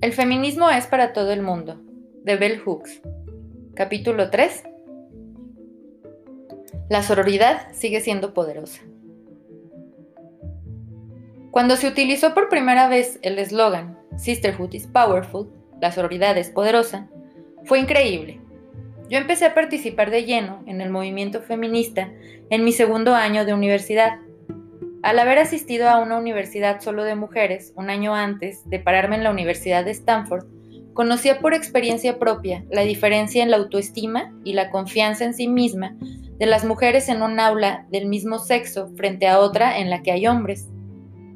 El feminismo es para todo el mundo, de Bell Hooks. Capítulo 3. La sororidad sigue siendo poderosa. Cuando se utilizó por primera vez el eslogan Sisterhood is Powerful, la sororidad es poderosa, fue increíble. Yo empecé a participar de lleno en el movimiento feminista en mi segundo año de universidad al haber asistido a una universidad solo de mujeres un año antes de pararme en la Universidad de Stanford, conocía por experiencia propia la diferencia en la autoestima y la confianza en sí misma de las mujeres en un aula del mismo sexo frente a otra en la que hay hombres.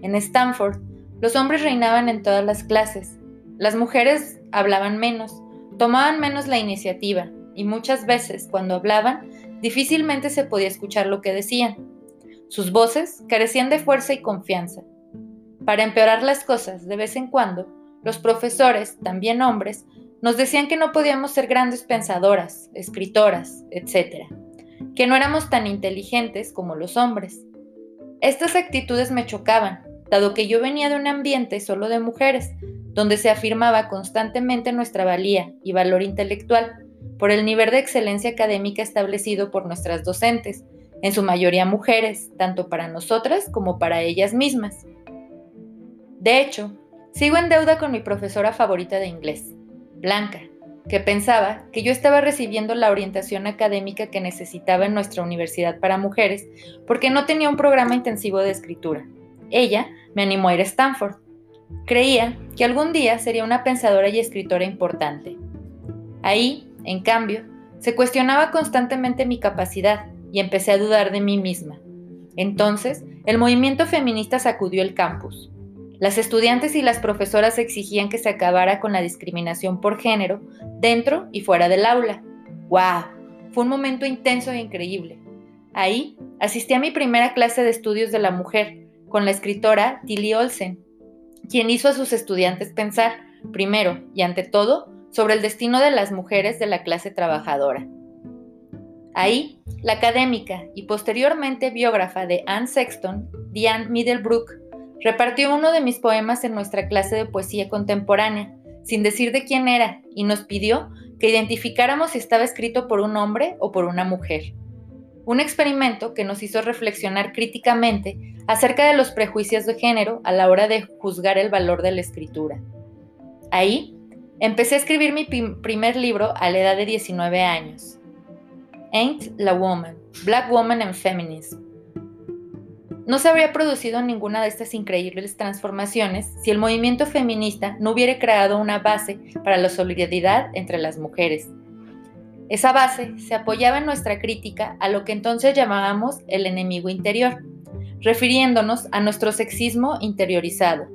En Stanford, los hombres reinaban en todas las clases. Las mujeres hablaban menos, tomaban menos la iniciativa y muchas veces, cuando hablaban, difícilmente se podía escuchar lo que decían. Sus voces carecían de fuerza y confianza. Para empeorar las cosas, de vez en cuando, los profesores, también hombres, nos decían que no podíamos ser grandes pensadoras, escritoras, etc., que no éramos tan inteligentes como los hombres. Estas actitudes me chocaban, dado que yo venía de un ambiente solo de mujeres, donde se afirmaba constantemente nuestra valía y valor intelectual por el nivel de excelencia académica establecido por nuestras docentes, en su mayoría mujeres, tanto para nosotras como para ellas mismas. De hecho, sigo en deuda con mi profesora favorita de inglés, Blanca, que pensaba que yo estaba recibiendo la orientación académica que necesitaba en nuestra universidad para mujeres porque no tenía un programa intensivo de escritura. Ella me animó a ir a Stanford. Creía que algún día sería una pensadora y escritora importante. Ahí, en cambio, se cuestionaba constantemente mi capacidad y empecé a dudar de mí misma. Entonces, el movimiento feminista sacudió el campus. Las estudiantes y las profesoras exigían que se acabara con la discriminación por género dentro y fuera del aula. ¡Wow! Fue un momento intenso e increíble. Ahí asistí a mi primera clase de estudios de la mujer con la escritora Tilly Olsen, quien hizo a sus estudiantes pensar, primero y ante todo, sobre el destino de las mujeres de la clase trabajadora. Ahí, la académica y posteriormente biógrafa de Anne Sexton, Diane Middlebrook, repartió uno de mis poemas en nuestra clase de poesía contemporánea, sin decir de quién era, y nos pidió que identificáramos si estaba escrito por un hombre o por una mujer. Un experimento que nos hizo reflexionar críticamente acerca de los prejuicios de género a la hora de juzgar el valor de la escritura. Ahí, empecé a escribir mi primer libro a la edad de 19 años. Ain't la Woman, Black Woman and Feminism. No se habría producido ninguna de estas increíbles transformaciones si el movimiento feminista no hubiera creado una base para la solidaridad entre las mujeres. Esa base se apoyaba en nuestra crítica a lo que entonces llamábamos el enemigo interior, refiriéndonos a nuestro sexismo interiorizado.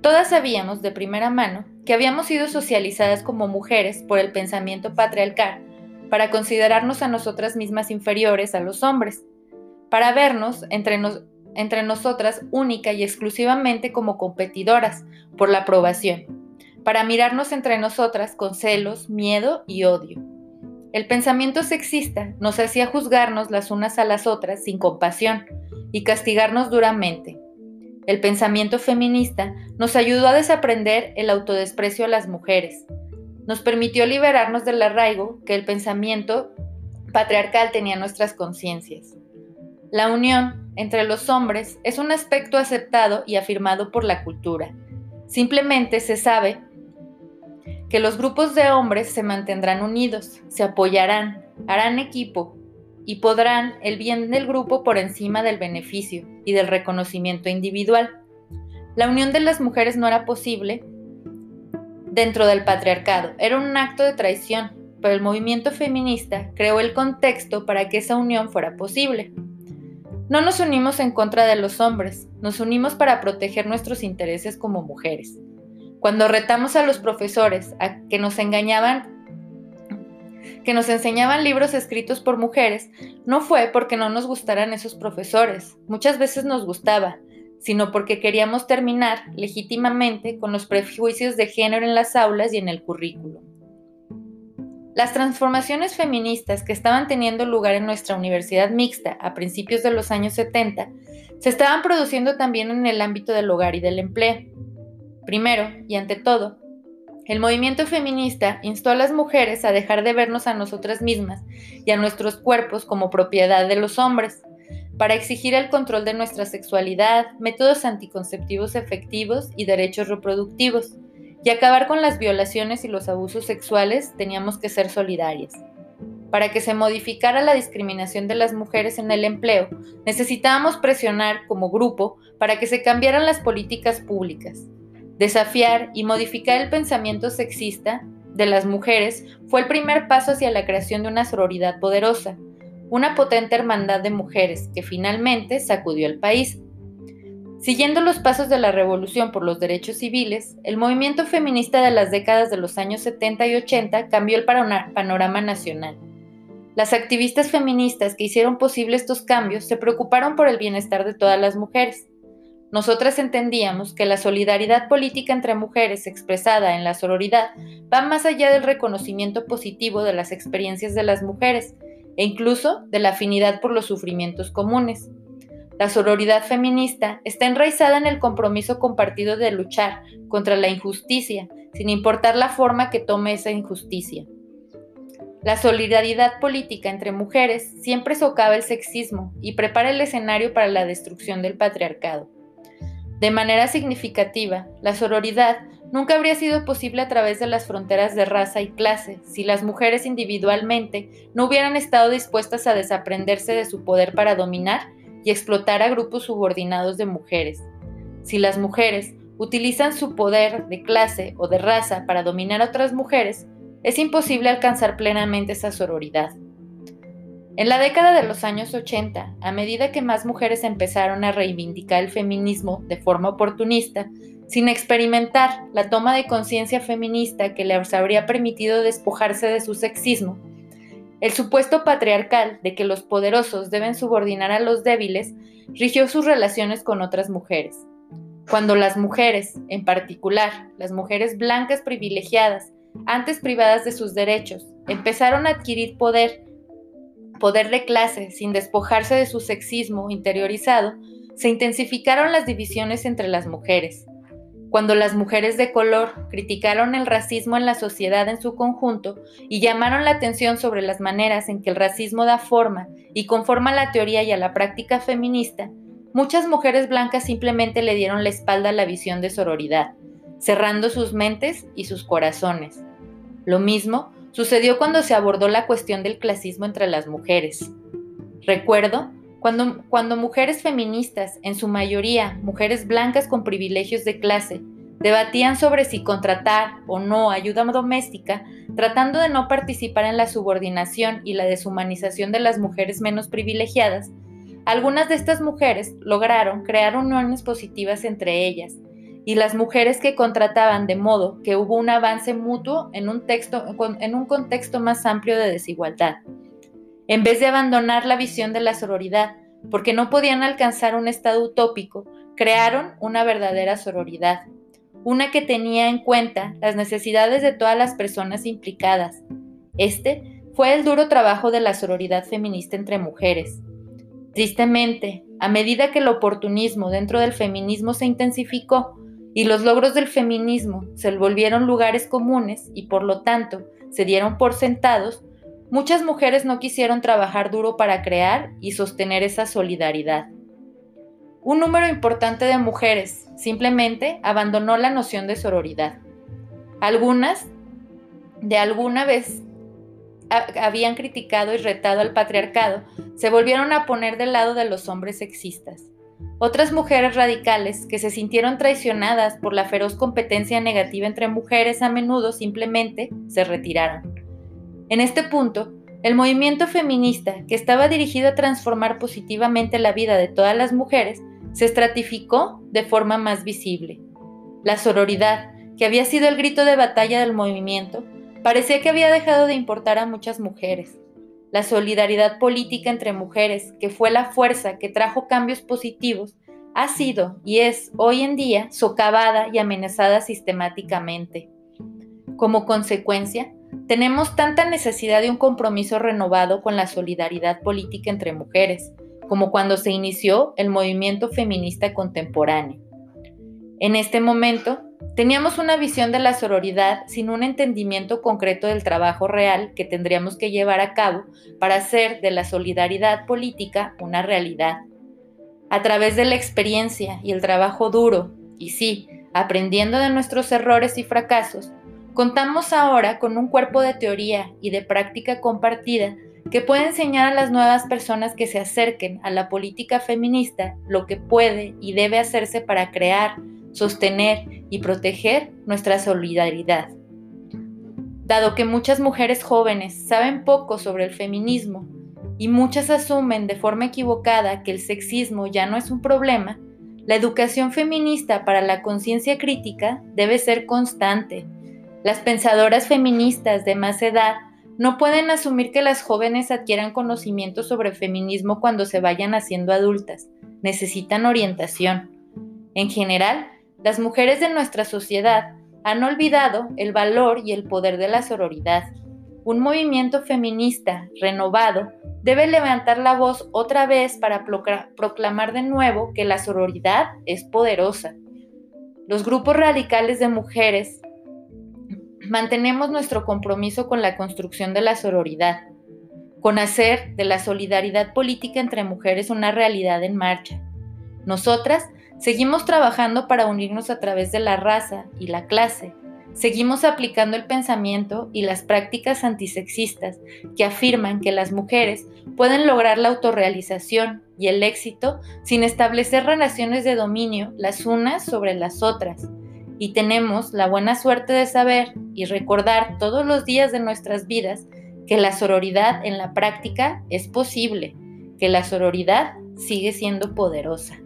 Todas sabíamos de primera mano que habíamos sido socializadas como mujeres por el pensamiento patriarcal para considerarnos a nosotras mismas inferiores a los hombres, para vernos entre, nosotras única y exclusivamente como competidoras por la aprobación, para mirarnos entre nosotras con celos, miedo y odio. El pensamiento sexista nos hacía juzgarnos las unas a las otras sin compasión y castigarnos duramente. El pensamiento feminista nos ayudó a desaprender el autodesprecio a las mujeres, nos permitió liberarnos del arraigo que el pensamiento patriarcal tenía en nuestras conciencias. La unión entre los hombres es un aspecto aceptado y afirmado por la cultura. Simplemente se sabe que los grupos de hombres se mantendrán unidos, se apoyarán, harán equipo y podrán el bien del grupo por encima del beneficio y del reconocimiento individual. La unión de las mujeres no era posible dentro del patriarcado. Era un acto de traición, pero el movimiento feminista creó el contexto para que esa unión fuera posible. No nos unimos en contra de los hombres, nos unimos para proteger nuestros intereses como mujeres. Cuando retamos a los profesores a que nos engañaban que nos enseñaban libros escritos por mujeres, no fue porque no nos gustaran esos profesores, muchas veces nos gustaba, sino porque queríamos terminar legítimamente con los prejuicios de género en las aulas y en el currículo. Las transformaciones feministas que estaban teniendo lugar en nuestra universidad mixta a principios de los años 70 se estaban produciendo también en el ámbito del hogar y del empleo. Primero, y ante todo, el movimiento feminista instó a las mujeres a dejar de vernos a nosotras mismas y a nuestros cuerpos como propiedad de los hombres, para exigir el control de nuestra sexualidad, métodos anticonceptivos efectivos y derechos reproductivos, y acabar con las violaciones y los abusos sexuales teníamos que ser solidarias. Para que se modificara la discriminación de las mujeres en el empleo, necesitábamos presionar como grupo para que se cambiaran las políticas públicas. Desafiar y modificar el pensamiento sexista de las mujeres fue el primer paso hacia la creación de una sororidad poderosa, una potente hermandad de mujeres que finalmente sacudió el país. Siguiendo los pasos de la revolución por los derechos civiles, el movimiento feminista de las décadas de los años 70 y 80 cambió el panorama nacional. Las activistas feministas que hicieron posible estos cambios se preocuparon por el bienestar de todas las mujeres. Nosotras entendíamos que la solidaridad política entre mujeres expresada en la sororidad va más allá del reconocimiento positivo de las experiencias de las mujeres e incluso de la afinidad por los sufrimientos comunes. La sororidad feminista está enraizada en el compromiso compartido de luchar contra la injusticia, sin importar la forma que tome esa injusticia. La solidaridad política entre mujeres siempre socava el sexismo y prepara el escenario para la destrucción del patriarcado. De manera significativa, la sororidad nunca habría sido posible a través de las fronteras de raza y clase si las mujeres individualmente no hubieran estado dispuestas a desaprenderse de su poder para dominar y explotar a grupos subordinados de mujeres. Si las mujeres utilizan su poder de clase o de raza para dominar a otras mujeres, es imposible alcanzar plenamente esa sororidad. En la década de los años 80, a medida que más mujeres empezaron a reivindicar el feminismo de forma oportunista, sin experimentar la toma de conciencia feminista que les habría permitido despojarse de su sexismo, el supuesto patriarcal de que los poderosos deben subordinar a los débiles rigió sus relaciones con otras mujeres. Cuando las mujeres, en particular las mujeres blancas privilegiadas, antes privadas de sus derechos, empezaron a adquirir poder, poder de clase sin despojarse de su sexismo interiorizado, se intensificaron las divisiones entre las mujeres. Cuando las mujeres de color criticaron el racismo en la sociedad en su conjunto y llamaron la atención sobre las maneras en que el racismo da forma y conforma a la teoría y a la práctica feminista, muchas mujeres blancas simplemente le dieron la espalda a la visión de sororidad, cerrando sus mentes y sus corazones. Lo mismo sucedió cuando se abordó la cuestión del clasismo entre las mujeres. Recuerdo cuando, cuando mujeres feministas, en su mayoría mujeres blancas con privilegios de clase, debatían sobre si contratar o no ayuda doméstica, tratando de no participar en la subordinación y la deshumanización de las mujeres menos privilegiadas, algunas de estas mujeres lograron crear uniones positivas entre ellas, y las mujeres que contrataban de modo que hubo un avance mutuo en un, texto, en un contexto más amplio de desigualdad. En vez de abandonar la visión de la sororidad, porque no podían alcanzar un estado utópico, crearon una verdadera sororidad, una que tenía en cuenta las necesidades de todas las personas implicadas. Este fue el duro trabajo de la sororidad feminista entre mujeres. Tristemente, a medida que el oportunismo dentro del feminismo se intensificó, y los logros del feminismo se volvieron lugares comunes y por lo tanto se dieron por sentados, muchas mujeres no quisieron trabajar duro para crear y sostener esa solidaridad. Un número importante de mujeres simplemente abandonó la noción de sororidad. Algunas de alguna vez habían criticado y retado al patriarcado, se volvieron a poner del lado de los hombres sexistas. Otras mujeres radicales que se sintieron traicionadas por la feroz competencia negativa entre mujeres a menudo simplemente se retiraron. En este punto, el movimiento feminista, que estaba dirigido a transformar positivamente la vida de todas las mujeres, se estratificó de forma más visible. La sororidad, que había sido el grito de batalla del movimiento, parecía que había dejado de importar a muchas mujeres. La solidaridad política entre mujeres, que fue la fuerza que trajo cambios positivos, ha sido y es hoy en día socavada y amenazada sistemáticamente. Como consecuencia, tenemos tanta necesidad de un compromiso renovado con la solidaridad política entre mujeres, como cuando se inició el movimiento feminista contemporáneo. En este momento, Teníamos una visión de la sororidad sin un entendimiento concreto del trabajo real que tendríamos que llevar a cabo para hacer de la solidaridad política una realidad. A través de la experiencia y el trabajo duro, y sí, aprendiendo de nuestros errores y fracasos, contamos ahora con un cuerpo de teoría y de práctica compartida que puede enseñar a las nuevas personas que se acerquen a la política feminista lo que puede y debe hacerse para crear, sostener y proteger nuestra solidaridad. Dado que muchas mujeres jóvenes saben poco sobre el feminismo y muchas asumen de forma equivocada que el sexismo ya no es un problema, la educación feminista para la conciencia crítica debe ser constante. Las pensadoras feministas de más edad no pueden asumir que las jóvenes adquieran conocimiento sobre feminismo cuando se vayan haciendo adultas. Necesitan orientación. En general, las mujeres de nuestra sociedad han olvidado el valor y el poder de la sororidad. Un movimiento feminista renovado debe levantar la voz otra vez para proclamar de nuevo que la sororidad es poderosa. Los grupos radicales de mujeres mantenemos nuestro compromiso con la construcción de la sororidad, con hacer de la solidaridad política entre mujeres una realidad en marcha. Nosotras Seguimos trabajando para unirnos a través de la raza y la clase. Seguimos aplicando el pensamiento y las prácticas antisexistas que afirman que las mujeres pueden lograr la autorrealización y el éxito sin establecer relaciones de dominio las unas sobre las otras. Y tenemos la buena suerte de saber y recordar todos los días de nuestras vidas que la sororidad en la práctica es posible, que la sororidad sigue siendo poderosa.